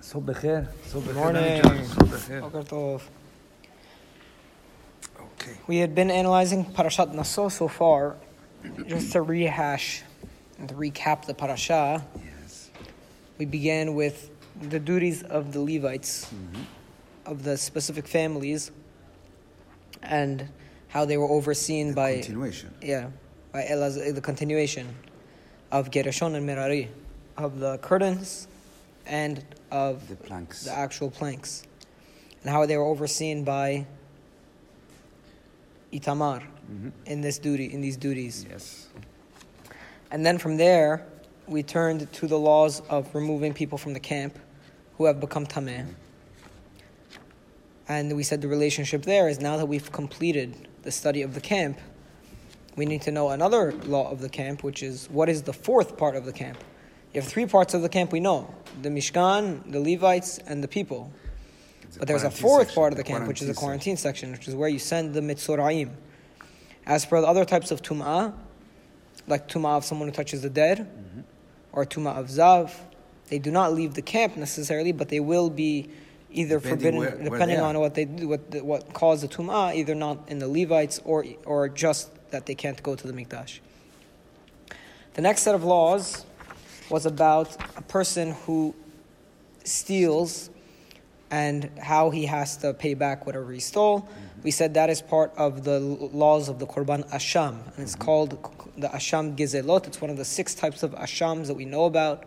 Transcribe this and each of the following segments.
So becher. So Good morning. So becher. Boker Tov. Okay. We had been analyzing Parashat Naso so far. Just to rehash and to recap the parasha, Yes. we began with the duties of the Levites, mm-hmm. of the specific families, and how they were overseen by Continuation. yeah by Elaz, the continuation of Gerashon and Merari, of the curtains, and of The planks. the actual planks, and how they were overseen by Itamar Mhm. in this duty, in these duties. Yes. And then from there, we turned to the laws of removing people from the camp who have become tameh. And we said the relationship there is now that we've completed the study of the camp, we need to know another law of the camp, which is what is the fourth part of the camp? You have three parts of the camp we know the Mishkan, the Levites, and the people. But there's a fourth section, part of the camp, which is the quarantine quarantine section, which is where you send the mitzorayim. As for the other types of tum'ah, like tum'ah of someone who touches the dead, Mm-hmm. or tum'ah of zav, they do not leave the camp necessarily, but they will be either Depending forbidden, where- where depending on what they do, what what caused the tum'ah, either not in the Levites or or just that they can't go to the mikdash. The next set of laws was about a person who steals and how he has to pay back whatever he stole. We said that is part of the laws of the Korban Asham, and it's mm-hmm. called the Asham Gizelot. It's one of the six types of Ashams that we know about.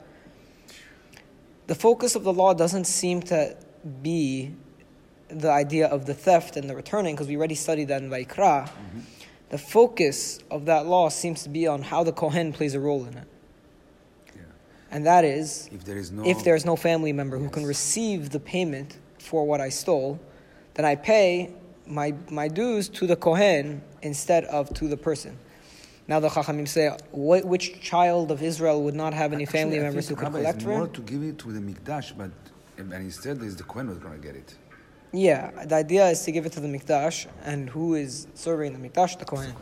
The focus of the law doesn't seem to be the idea of the theft and the returning, because we already studied that in Vaikra. Mm-hmm. The focus of that law seems to be on how the Kohen plays a role in it. And that is If there is no. if there's no family member who can receive the payment for what I stole, then I pay my, my dues to the Kohen instead of to the person. Now the Chachamim say, wh- which child of Israel would not have any Actually, family I members who could Rabbi, collect for more him? to give it to the mikdash, but and instead is the Kohen who's going to get it. Yeah, the idea is to give it to the Mikdash, and who is serving the Mikdash? The Kohen.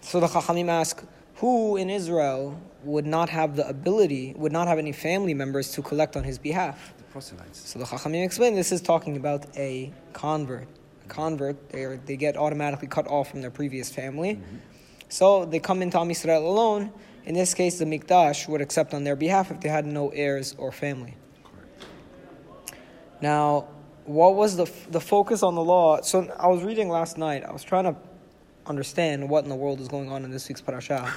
So the Chachamim ask, who in Israel would not have the ability, would not have any family members to collect on his behalf? The proselytes. So the Chachamim explain this is talking about a convert. A convert, they, are, they get automatically cut off from their previous family. Mm-hmm. So they come into Am Yisrael alone. In this case, the Mikdash would accept on their behalf if they had no heirs or family. Correct. Now, what was the, the focus on the law? So I was reading last night. I was trying to understand what in the world is going on in this week's parasha.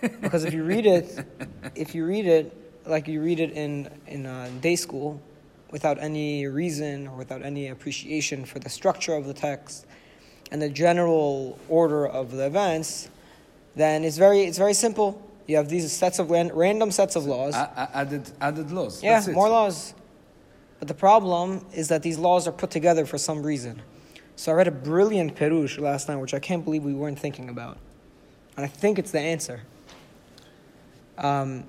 because if you read it, if you read it like you read it in in uh, day school, without any reason or without any appreciation for the structure of the text and the general order of the events, then it's very it's very simple. You have these sets of ran- random sets of laws. Added, added laws. Yeah, That's it. more laws. But the problem is that these laws are put together for some reason. So I read a brilliant Perush last night, which I can't believe we weren't thinking about. And I think it's the answer. Um,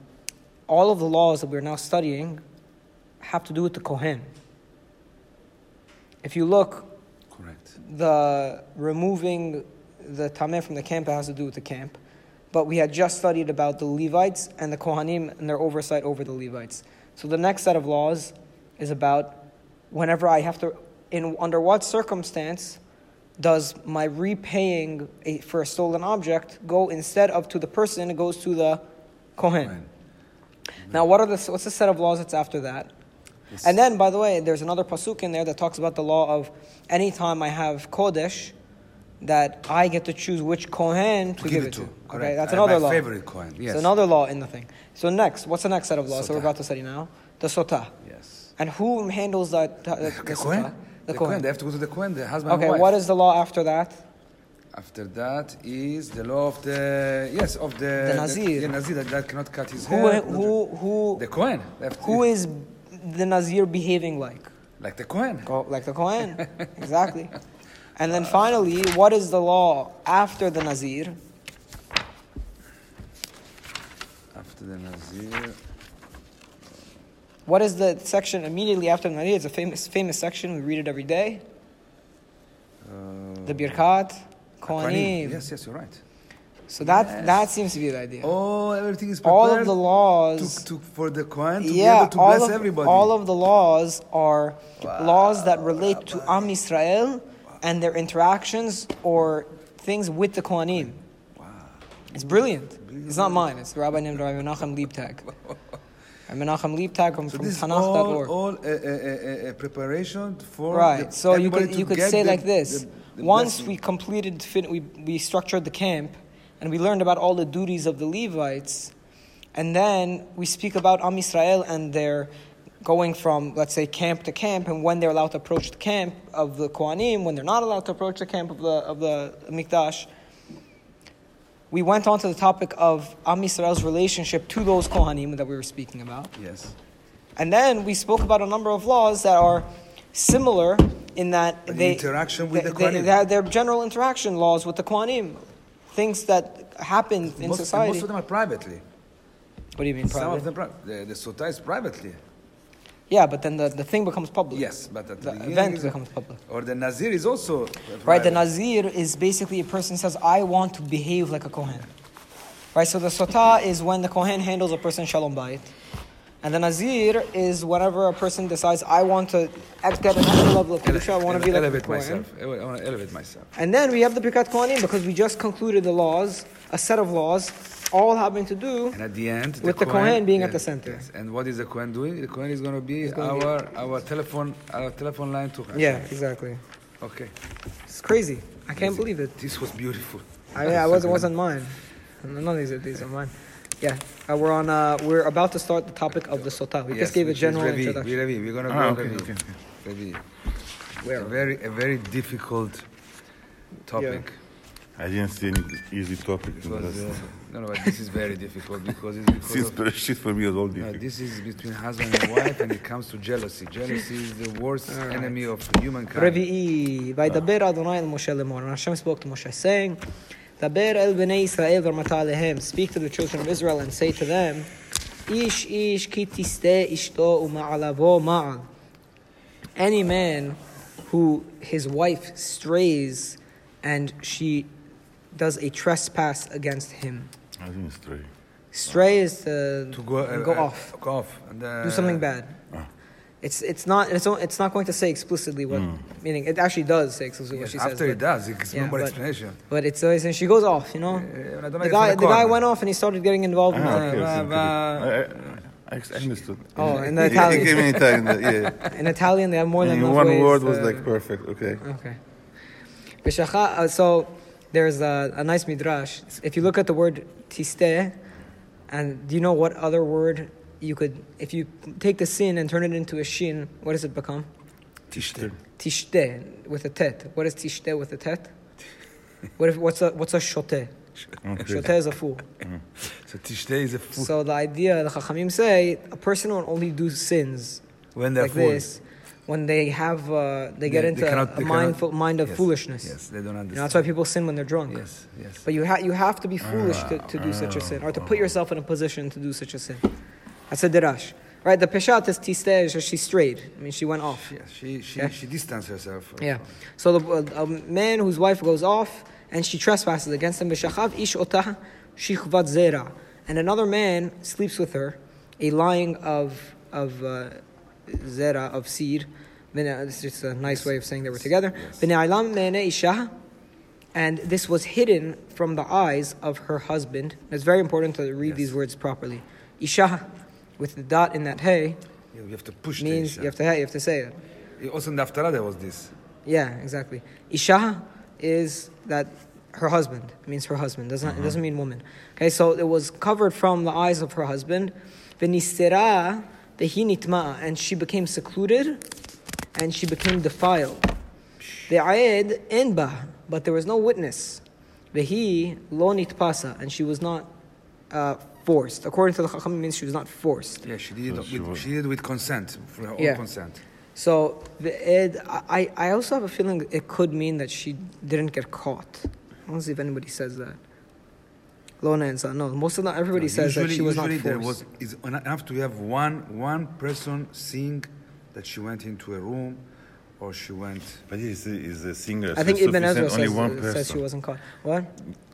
all of the laws that we're now studying have to do with the Kohen. If you look, Correct. the removing the tameh from the camp has to do with the camp. But we had just studied about the Levites and the Kohanim and their oversight over the Levites. So the next set of laws is about whenever I have to, in under what circumstance does my repaying a, for a stolen object go instead of to the person, it goes to the Kohen. Kohen. Now, what are the what's the set of laws that's after that? Yes. And then, by the way, there's another pasuk in there that talks about the law of anytime I have kodesh, that I get to choose which kohen to, give, it to. Okay, Correct. that's Uh, another my law. favorite Kohen. Yes. It's another law in the thing. So next, what's the next set of laws? So we're about to study now the sotah. Yes. And who handles that? The, the, The Kohen. sotah? The Kohen. They have to go to the Kohen, the husband Okay, what is the law after that? After that is the law of the yes of the The Nazir. The, Nazir that, that cannot cut his Who hair. who who The Kohen. Who is the nazir behaving like? like the Kohen? Go- Like the Kohen. exactly. And then finally, what is the law after the Nazir? After the Nazir. What is the section immediately after the Nazir? It's a famous, famous section. We read it every day. Uh, The Birkat, Kohanim. Yes, yes, you're right. So that Yes. that seems to be the idea. Oh, everything is prepared all of the laws, to, to, for the Kohen to yeah, be able to all bless of, everybody. all of the laws are laws that relate to Am Yisrael and their interactions or things with the Kohanim. Wow, it's brilliant. It's not mine. It's the rabbi named Rabbi Menachem Leibtag. Rabbi Menachem Leibtag from, so from all, Tanach.org. all a, a, a, a preparation for Right. the- So you could you could say the- like this: the once blessing. we completed, we we structured the camp, and we learned about all the duties of the Levites, and then we speak about Am Yisrael and their going from let's say camp to camp, and when they're allowed to approach the camp of the Kohanim, when they're not allowed to approach the camp of the of the Mikdash. We went on to the topic of Am Yisrael's relationship to those Kohanim that we were speaking about. Yes. And then we spoke about a number of laws that are similar in that The they interaction with they, the Kohanim. they their general interaction laws with the Kohanim, things that happen in most, society. most of them are privately. what do you mean, Some of them, pri- the, the sota is privately. Yeah, but then the, the thing becomes public. Yes, but the, the event becomes public. Or the Nazir is also Right, the. Nazir is basically a person says, I want to behave like a Kohen. Right, so the Sotah is when the Kohen handles a person Shalom Bayit. And the Nazir is whenever a person decides, I want to get an extra level of Kedusha, I want to be like a elevate Kohen. myself. I want to elevate myself. And then we have the Birkat Kohanim because we just concluded the laws, a set of laws, all having to do And at the end, With the Kohen being at the center. Yes. And what is the Kohen doing? The Kohen is going to be gonna be- our our telephone our telephone line to Hashem. Yeah, exactly. Okay. It's crazy. I can't believe it. This was beautiful. I, yeah, it wasn't, wasn't mine. None of these are, these are mine. Yeah, uh, we're on. Uh, we're about to start the topic of the sotah. We Yes, just gave a general Revi. introduction. We Revi. We're going to Ah, go okay, Revi. okay, Revi. Where? A very a very difficult topic. I didn't see any easy topic. It in was, this. uh, no, no, but this is very difficult because it's because Since of, Bereshit for me was all no, this is between husband and wife, and it comes to jealousy. Jealousy is the worst All right. enemy of humankind. Revi'i, Vaydaber Adonai el Moshe lemor. And Hashem spoke to Moshe, saying, Daber el bnei Israel v'armata alehem. Speak to the children of Israel and say to them, Ish ish ki tiste ishto uma'alavo ma'al. Any man who his wife strays and she does a trespass against him. I didn't stray. Stray is to, to go, uh, go uh, off, Go off. And, uh, do something bad. Ah. It's it's not it's it's not going to say explicitly what meaning it actually does say explicitly Yes, what she says after it but- does, it's Yeah, no more but- explanation. But it's always and she goes off, you know. Uh, I don't know the guy the guy went off and he started getting involved in Ah, the, okay, uh, uh, I, I, I understood. Oh, in the Italian. He gave me Italian. Yeah. in Italian. They have more than In enough one ways word was to- like perfect. Okay. Okay. Bishacha, uh, so there's a, a nice midrash. If you look at the word tiste, and do you know what other word you could, if you take the sin and turn it into a shin, what does it become? Tishte. Tishte with a tet. What is tishte with a tet? What if, what's a what's a shote? Okay. Shote is a fool. Mm. So Tishte is a fool. So the idea, the Chachamim say, a person will only do sins when they're like full. this when they have uh, they get into cannot- a they mindful cannot- mind of yes, foolishness. Yes, they don't understand. You know, that's why people sin when they're drunk. Yes, yes. But you, ha- you have to be foolish to, to do such a sin, or to put yourself in a position to do such a sin. That's a dirash. Right, the peshat is tistej, she strayed. I mean, she went off. Yes, she she Yeah. she distanced herself. Yeah. So the, a man whose wife goes off and she trespasses against him, b'shachav ish otah shichvat zera. And another man sleeps with her, a lying of, of uh, zera, of seed. Is just a nice way of saying they were together. Isha. And this was hidden from the eyes of her husband. It's very important to read Yes. these words properly. Isha, with the dot in that hey, you have to push means you have to you have to say it. Also in the Haftarah there was this. Yeah, exactly. Isha is that her husband. It means her husband. Doesn't it mm-hmm. doesn't mean woman. Okay, so it was covered from the eyes of her husband. V'nisera vehinitma, and she became secluded, and she became defiled. Ve'aed enba, but there was no witness. Vehi lo nitpasa, and she was not uh, forced. According to the Chacham, it means she was not forced. Yeah, she did it So she with, was- she did it with consent, for her own Yeah. consent. So the ed, I, I also have a feeling it could mean that she didn't get caught. I don't see if anybody says that. Lona and Sa- no, most of them, everybody No, says that she was not usually there forced. was is enough to have one one person seeing that she went into a room or she went. But it's a, it's a singular. I so think it's Ibn Ezra sufficient says, only one says she person. wasn't caught. What?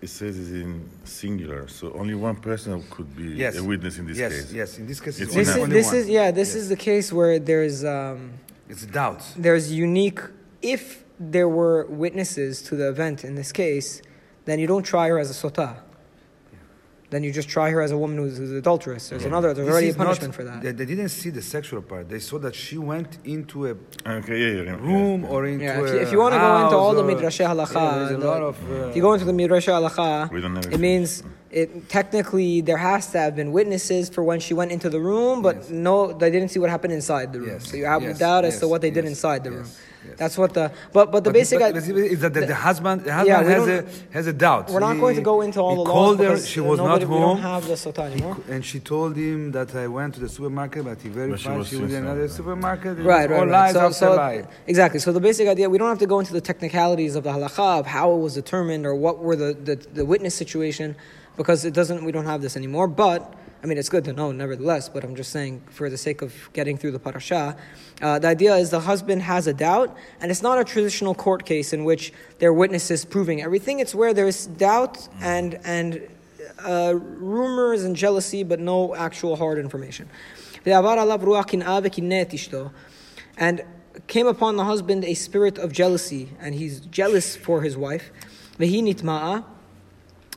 It says it's in singular, so only one person could be Yes. a witness in this yes, case. yes. In this case, It's it's This enough. is this one. is yeah. This Yes. is the case where there's um, It's doubt. there's unique. If there were witnesses to the event in this case, then you don't try her as a sotah. Then you just try her as a woman who's, who's adulterous. There's another. There's This already a is not- punishment for that. They, they didn't see the sexual part. They saw that she went into a Okay, yeah, yeah. room yeah. or into Yeah, if a you, if you want to go into all the house midrash halacha, Yeah, there's a the- lot of. Uh, if you go into the midrash halacha, We don't have it it. means it technically there has to have been witnesses for when she went into the room, but Yes. no, they didn't see what happened inside the room. Yes, So you have yes, doubt as to what they did inside the yes, room. Yes. That's what the but but the but- basic but, but is that the, the husband, the husband we has a has a doubt. we're not He- going to go into all he the laws called her. She uh, was nobody, not home. have the sotah anymore. And she told him that I went to the supermarket, but he verified was she was in another right. supermarket. It Right, right, all right. lies So, so exactly. So the basic idea, we don't have to go into the technicalities of the halacha of how it was determined or what were the, the, the witness situation, because it doesn't. We don't have this anymore. But I mean, it's good to know, nevertheless. But I'm just saying, for the sake of getting through the parasha, uh, the idea is the husband has a doubt, and it's not a traditional court case in which there are witnesses proving everything. It's where there's doubt and and uh, rumors and jealousy, but no actual hard information. And came upon the husband a spirit of jealousy, and he's jealous for his wife.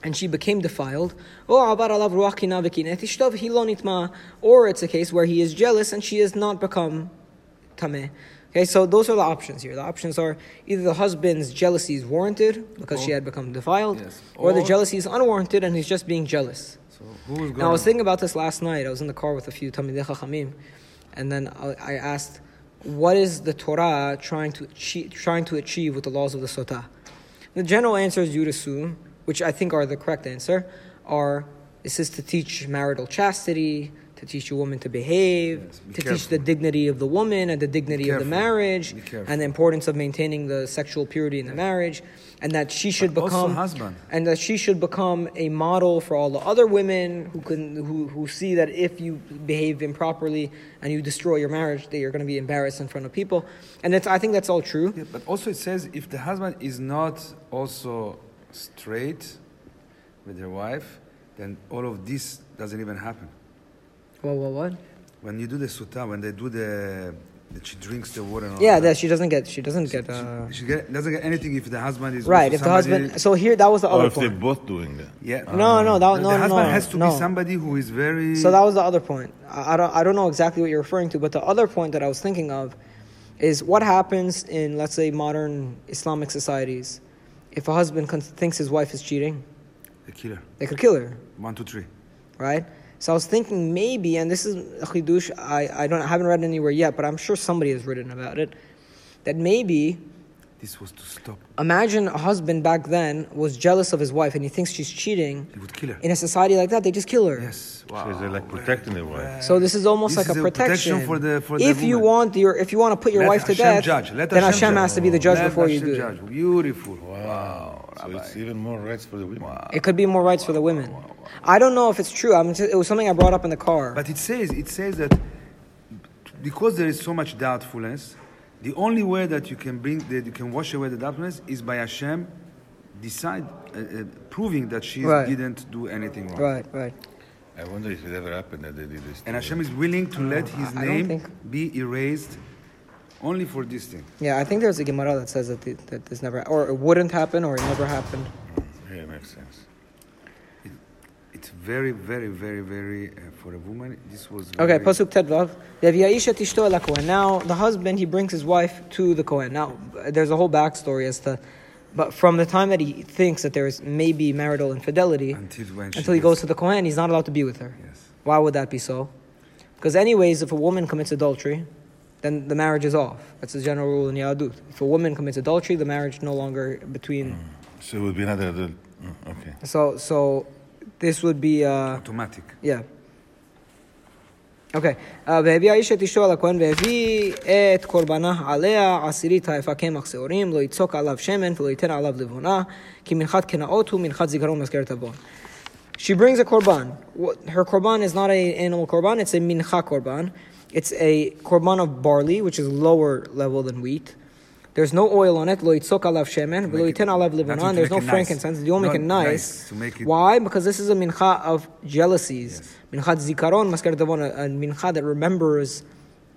And she became defiled. Or abar alav ruach kina v'kinet ishto v'hi lo nitma'a. Or it's a case where he is jealous and she has not become tameh. Okay, so those are the options here. The options are either the husband's jealousy is warranted because she had become defiled, Yes. or the jealousy is unwarranted and he's just being jealous. So who's Now, I was thinking about this last night. I was in the car with a few Talmidei Chachamim, and then I I asked, what is the Torah trying to achieve, trying to achieve with the laws of the Sotah? The general answers you'd assume, which I think are the correct answer, are this is to teach marital chastity, to teach a woman to behave, Yes, be to teach the dignity of the woman and the dignity of the marriage, and the importance of maintaining the sexual purity in the marriage, and that she should But become husband. and that she should become a model for all the other women who can who, who see that if you behave improperly and you destroy your marriage that you're going to be embarrassed in front of people. And it's, i think that's all true. Yeah, but also it says if the husband is not also straight with their wife, then all of this doesn't even happen. well, well what When you do the sutta, when they do the, that she drinks the water. And all yeah that, that she doesn't get she doesn't get uh, she, she get, doesn't get anything if the husband is right if the husband so here that was the Or other if they're both doing that. Yeah. no no that, no the no husband no, has to no. be somebody who is very. So that was the other point. I, I don't, I don't know exactly what you're referring to, but the other point that I was thinking of is what happens in, let's say, modern Islamic societies if a husband thinks his wife is cheating, they kill her. they could kill her, One, two, three. right? So I was thinking maybe, and this is a chidush, I, I, don't, I haven't read anywhere yet, but I'm sure somebody has written about it, that maybe This was to stop. imagine a husband back then was jealous of his wife and he thinks she's cheating. He would kill her. In a society like that, they just kill her. Yes. So they're like protecting their wife. So this is almost This like is a a protection protection. for the- for the if you want your, if you want to put your Let wife to Hashem death, judge. Let then Hashem Hashem has to be the judge Let before you do judge. it. Beautiful. Wow. so it's even more rights for the women. It could be more rights for the women. I don't know if it's true. I'm just, it was something I brought up in the car. But it says it says that because there is so much doubtfulness, the only way that you can bring that you can wash away the darkness is by Hashem decide uh, uh, proving that she Right. didn't do anything wrong. right, right. I wonder if it ever happened that they did this. And Hashem is willing to let his I don't name think- be erased only for this thing. Yeah, I think there's a Gemara that says that, the, that this never, or it wouldn't happen, or it never happened. Yeah, it makes sense. It's very, very, very, very uh, for a woman. This was Okay, pasuk tedvav. Leviyaisha tishto el kohen. Now the husband he brings his wife to the kohen. Now there's a whole backstory as to, but from the time that he thinks that there is maybe marital infidelity until when until he goes to the kohen, he's not allowed to be with her. Yes. Why would that be so? Because anyways, if a woman commits adultery, then the marriage is off. That's the general rule in Yahadut. If a woman commits adultery, the marriage no longer between. So it would be another. adult- mm, Okay. So so, this would be uh, automatic. yeah. אוקיי, והביא האיש את אשתו על הכהן והביא את קורבנה עליה עשירית היפה קמח שעורים, לא יצוק עליו שמן ולא ייתן עליו לבונה, כי מנחת קנאות הוא מנחת זיכרון מזכרת עוון. She brings a korban. What- Her korban is not an animal korban, it's a mincha korban. It's a korban of barley, which is lower level than wheat. There's no oil on it. Lo yitzok alav shemen. V'lo make it- yiten alav to There's no it nice. frankincense. You don't make it nice. make it- Why? Because this is a mincha of jealousies. Minchat zikaron, masker davon, a mincha that remembers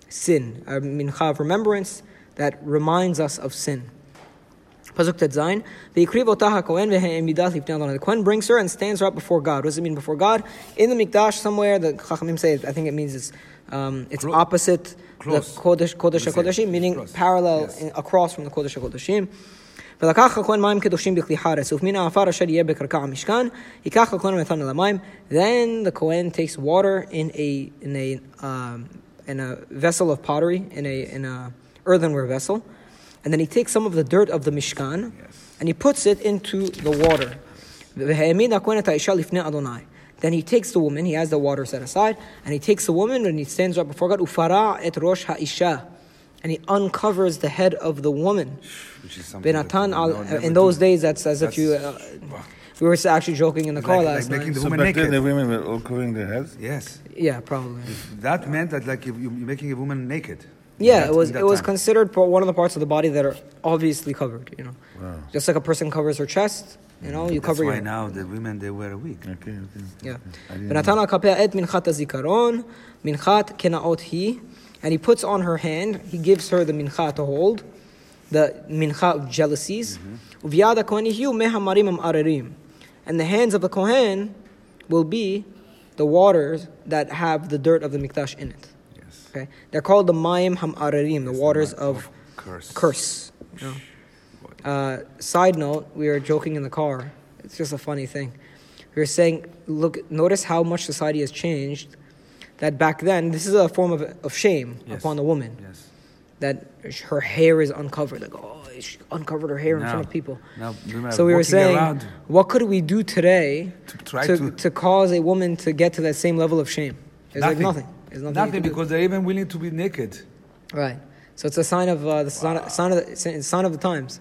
sin. A mincha of remembrance that reminds us of sin. Pasuk Tetzain. V'yikriv otah hakohen v'he'emidat lifnei. The Kohen brings her and stands right before God. What does it mean before God? In the Mikdash somewhere, the Chachamim say, I think it means it's, um, it's opposite Close. the Kodesh, Kodesh Let's say, HaKodeshim, meaning close. parallel Yes. in, across from the Kodesh HaKodeshim. ולקח הכהן מים קדושים בכלי חרס, ופמן העפר אשר יהיה בקרקע המשכן, ייקח הכהן ונתן אל המים. Then the Kohen takes water in a, in a, um, in a vessel of pottery, in a, in a earthenware vessel, and then he takes some of the dirt of the Mishkan, and he puts it into the water. והעמיד הכהן את האישה לפני אדוני. Then he takes the woman, he has the water set aside, and he takes the woman and he stands right before God, ufara et rosh ha'isha. And he uncovers the head of the woman. Which is something al, in those do. days, that's as that's, if you. Uh. We were actually joking in the car like, last making night. The woman so back naked. then the women were all covering their heads. Yes. Yeah, probably. That meant that like you, you're making a woman naked. Yeah, that, it was it time. was considered one of the parts of the body that are obviously covered. You know, wow. just like a person covers her chest, You know, you That's cover why your. now the women they wear a wig. Okay, okay. Yeah. I didn't ונתן על כפיה את מנחת הזיכרון, מנחת קנאות היא, and he puts on her hand, he gives her the mincha to hold, the mincha of jealousies, וביד הכהן יהיו מי המרים המערערים. And the hands of the Kohen will be the waters that have the dirt of the mikdash in it. Yes. Okay? They're called the mayim hamararim, the waters Of of curse. curse. you know. Uh, side note, we were joking in the car. It's just a funny thing. We were saying, look, notice how much society has changed. That back then, this is a form of, of shame Yes. upon the woman. Yes. That her hair is uncovered. Like, oh, she uncovered her hair in front of people. So we were saying, around. what could we do today To try to, to- cause a woman to get to that same level of shame? There's like nothing. There's nothing. Nothing can do. because they're even willing to be naked. Right. So it's a sign of uh, the sign, sign of the sign of the times.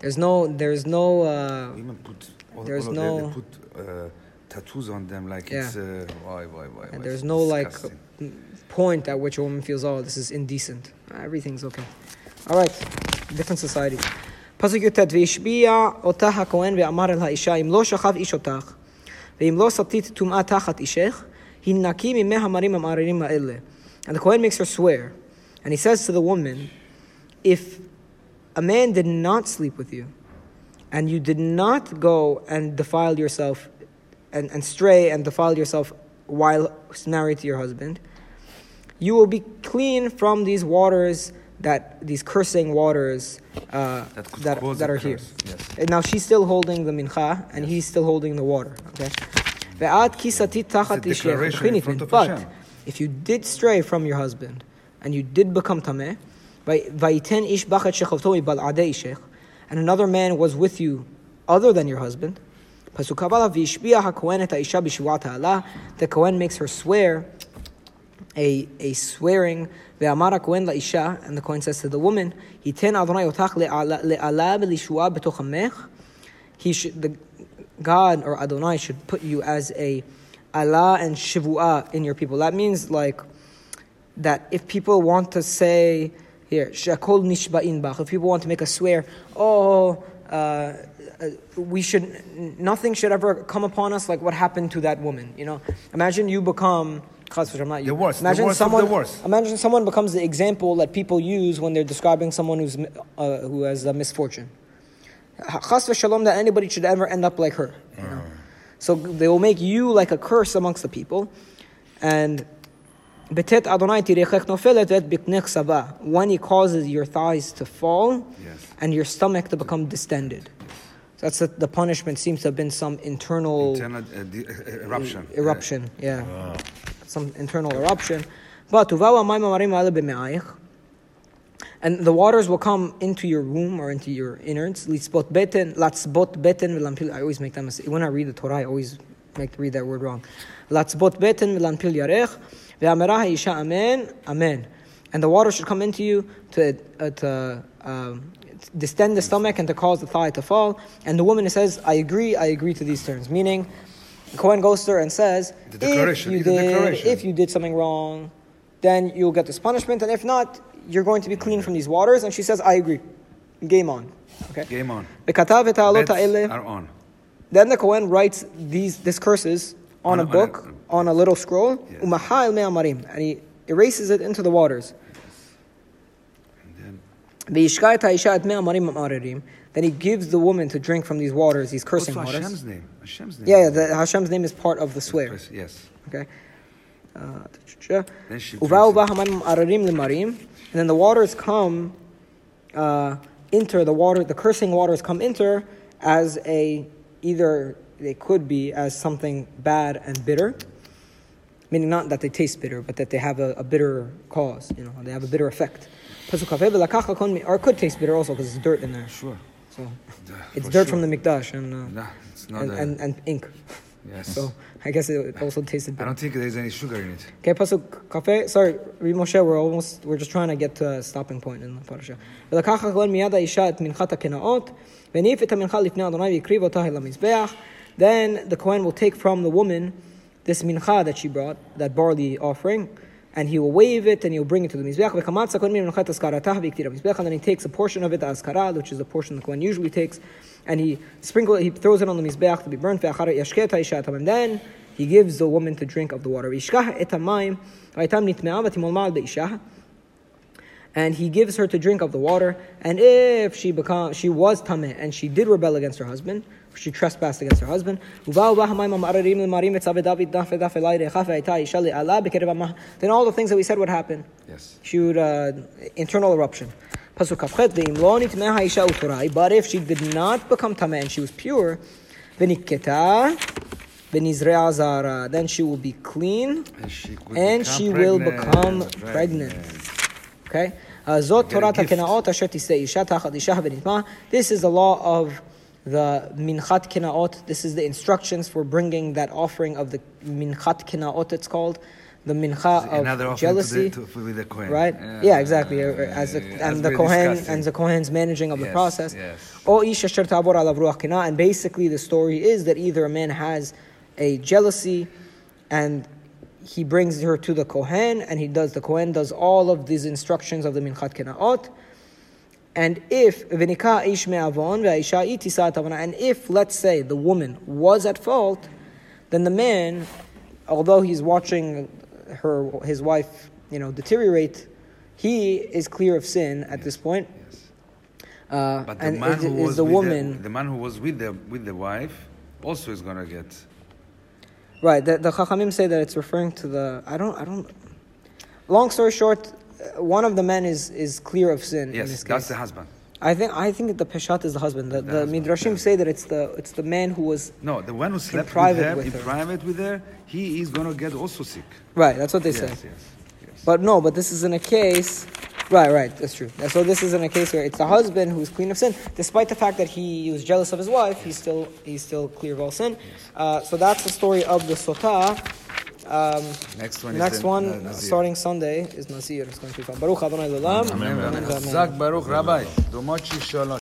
There's no there's no uh, Women put all, There's all of no- them, they put uh, tattoos on them like it's Yeah. uh, why why why. and why, there's it's no like disgusting. point at which a woman feels oh this is indecent. Everything's okay. All right. Different societies. פסוק י"ט והשביע אותה הכהן ואמר אל האישה אם לא שכב איש אותך ואם לא סטית טומאה תחת אישך הנקי ממי המרים המערערים האלה. And the Kohen makes her swear. And he says to the woman, if a man did not sleep with you, and you did not go and defile yourself and, and stray and defile yourself while married to your husband, you will be clean from these waters that these cursing waters uh, that, that, that, are here. Yes. And now she's still holding the mincha, and yes. he's still holding the water. Okay. But if you did stray from your husband and you did become tameh, Vayiten ish bachat shechavtoi bal adei and another man was with you other than your husband. Pasuk Kabbalah v'ishbiah hakohen et ha'isha b'shvat ha'ala. The kohen makes her swear a, a swearing. Ve'amar hakohen la'isha, and the kohen says to the woman, Hiten Adonai otach le'ala b'lishua b'toch hamech. He should, the God or Adonai should put you as a ala and Shivua in your people. That means like that if people want to say here shakol nishba'in bach, if people want to make a swear, oh, uh, uh, we should nothing should ever come upon us like what happened to that woman. You know, imagine you become. v'shalom, not you. The worst, the Imagine worst of someone. the worst. Imagine someone becomes the example that people use when they're describing someone who's uh, who has a misfortune. Chas v'shalom that anybody should ever end up like her. you know. So they will make you like a curse amongst the people. And betet Adonai tirechech nofelet et biknech saba. When he causes your thighs to fall Yes. and your stomach to become distended. So that's the, the punishment seems to have been some internal Internal uh, the, uh, eruption. eruption. Yeah. Some internal eruption. But tuvawa mayim amarim ale b'me'ayich. And the waters will come into your womb or into your innards. Litzbot beten, latzbot beten v'lampil. I always make that mistake. When I read the Torah, I always make read that word wrong. Latzbot beten v'lampil yarech amen, amen. And the water should come into you to, uh, to uh, distend the stomach and to cause the thigh to fall. And the woman says, I agree, I agree to these terms. Meaning, the goes to her and says, if you, did, if you did something wrong, then you'll get this punishment. And if not, you're going to be clean from these waters. And she says, I agree. Game on. Okay? Game on. Then the Kohen writes these, these curses on, on a book. On a, on a little scroll, umaha and he erases it into the waters. Then he gives the woman to drink from these waters, these cursing also waters. Hashem's name. Hashem's name. Yeah, yeah the, Hashem's name is part of the swear. Yes. Okay. Uh, and then the waters come, uh, enter the water. The cursing waters come enter as a either they could be as something bad and bitter, meaning not that they taste bitter, but that they have a, a bitter cause. You know, they have a bitter effect. Pasuk kafeh, "V'lakach hakon mi-" Or it could taste bitter also because it's dirt in there. Sure. So Duh, it's for dirt sure. from the mikdash and uh, Nah, it's not and, a- and, and ink. Yes. So I guess it also tasted I bitter. don't think there's any sugar in it. Okay, pasuk kafe. Sorry, Rabbi Moshe. We're almost. We're just trying to get to a stopping point in the parasha. ולקח הכהן מיד האישה את מנחת הקנאות, והניף את המנחה לפני אדוני והקריב אותה אל המזבח. Then the Kohen will take from the woman this mincha that she brought, that barley offering, and he will wave it and he'll bring it to the mizbeach. And then he takes a portion of it, the askarah, which is the portion the Kohen usually takes, and he sprinkles it, he throws it on the mizbeach to be burned. And then he gives the woman to drink of the water. And he gives her to drink of the water, and if she become, she was tameh and she did rebel against her husband, she trespassed against her husband. Then all the things that we said would happen. Yes. She would, uh, internal eruption. But if she did not become tameh and she was pure, then she will be clean and she, and she will become pregnant. Okay? Uh, this is the law of the minchat kinaot. This is the instructions for bringing that offering of the minchat kinaot, it's called. The mincha of jealousy. to the, to, the Kohen. Right? Yeah, Yeah, exactly. yeah, uh, As yeah. and As the Kohen discussed and the Kohen's managing of the process. yes. O ish asher ta'bor alav ruach. And basically, the story is that either a man has a jealousy, and he brings her to the Kohen, and he does the Kohen does all of these instructions of the minchat kinaot. And if v'nika ish me'avon ve'aisha i tisa et avona, and if let's say the woman was at fault, then the man, although he's watching her his wife, you know, deteriorate, he is clear of sin at this point. Yes. Uh, But the and man is, who was the woman the, the man who was with the with the wife also is gonna get. right? The, the Chachamim say that it's referring to the. I don't. I don't. Long story short, one of the men is is clear of sin in Yes, that's the husband. I think I think that the peshat is the husband. The, The the, husband, midrashim yeah. say that it's the it's the man who was No, the one who slept private with her, with in her. private with her, he is gonna get also sick. right. That's what they yes, say. yes, yes. But no, but this is in a case. Right, right, that's true. So this is in a case where it's the husband who's clean of sin, despite the fact that he was jealous of his wife. He's still he's still clear of all sin. Uh, so that's the story of the sotah. Um, Next one. next one, Nazir. starting Sunday, is Nazir. It's going to be fun. Baruch Adonai. Amen. Baruch Rabbi. Domochi Shalom.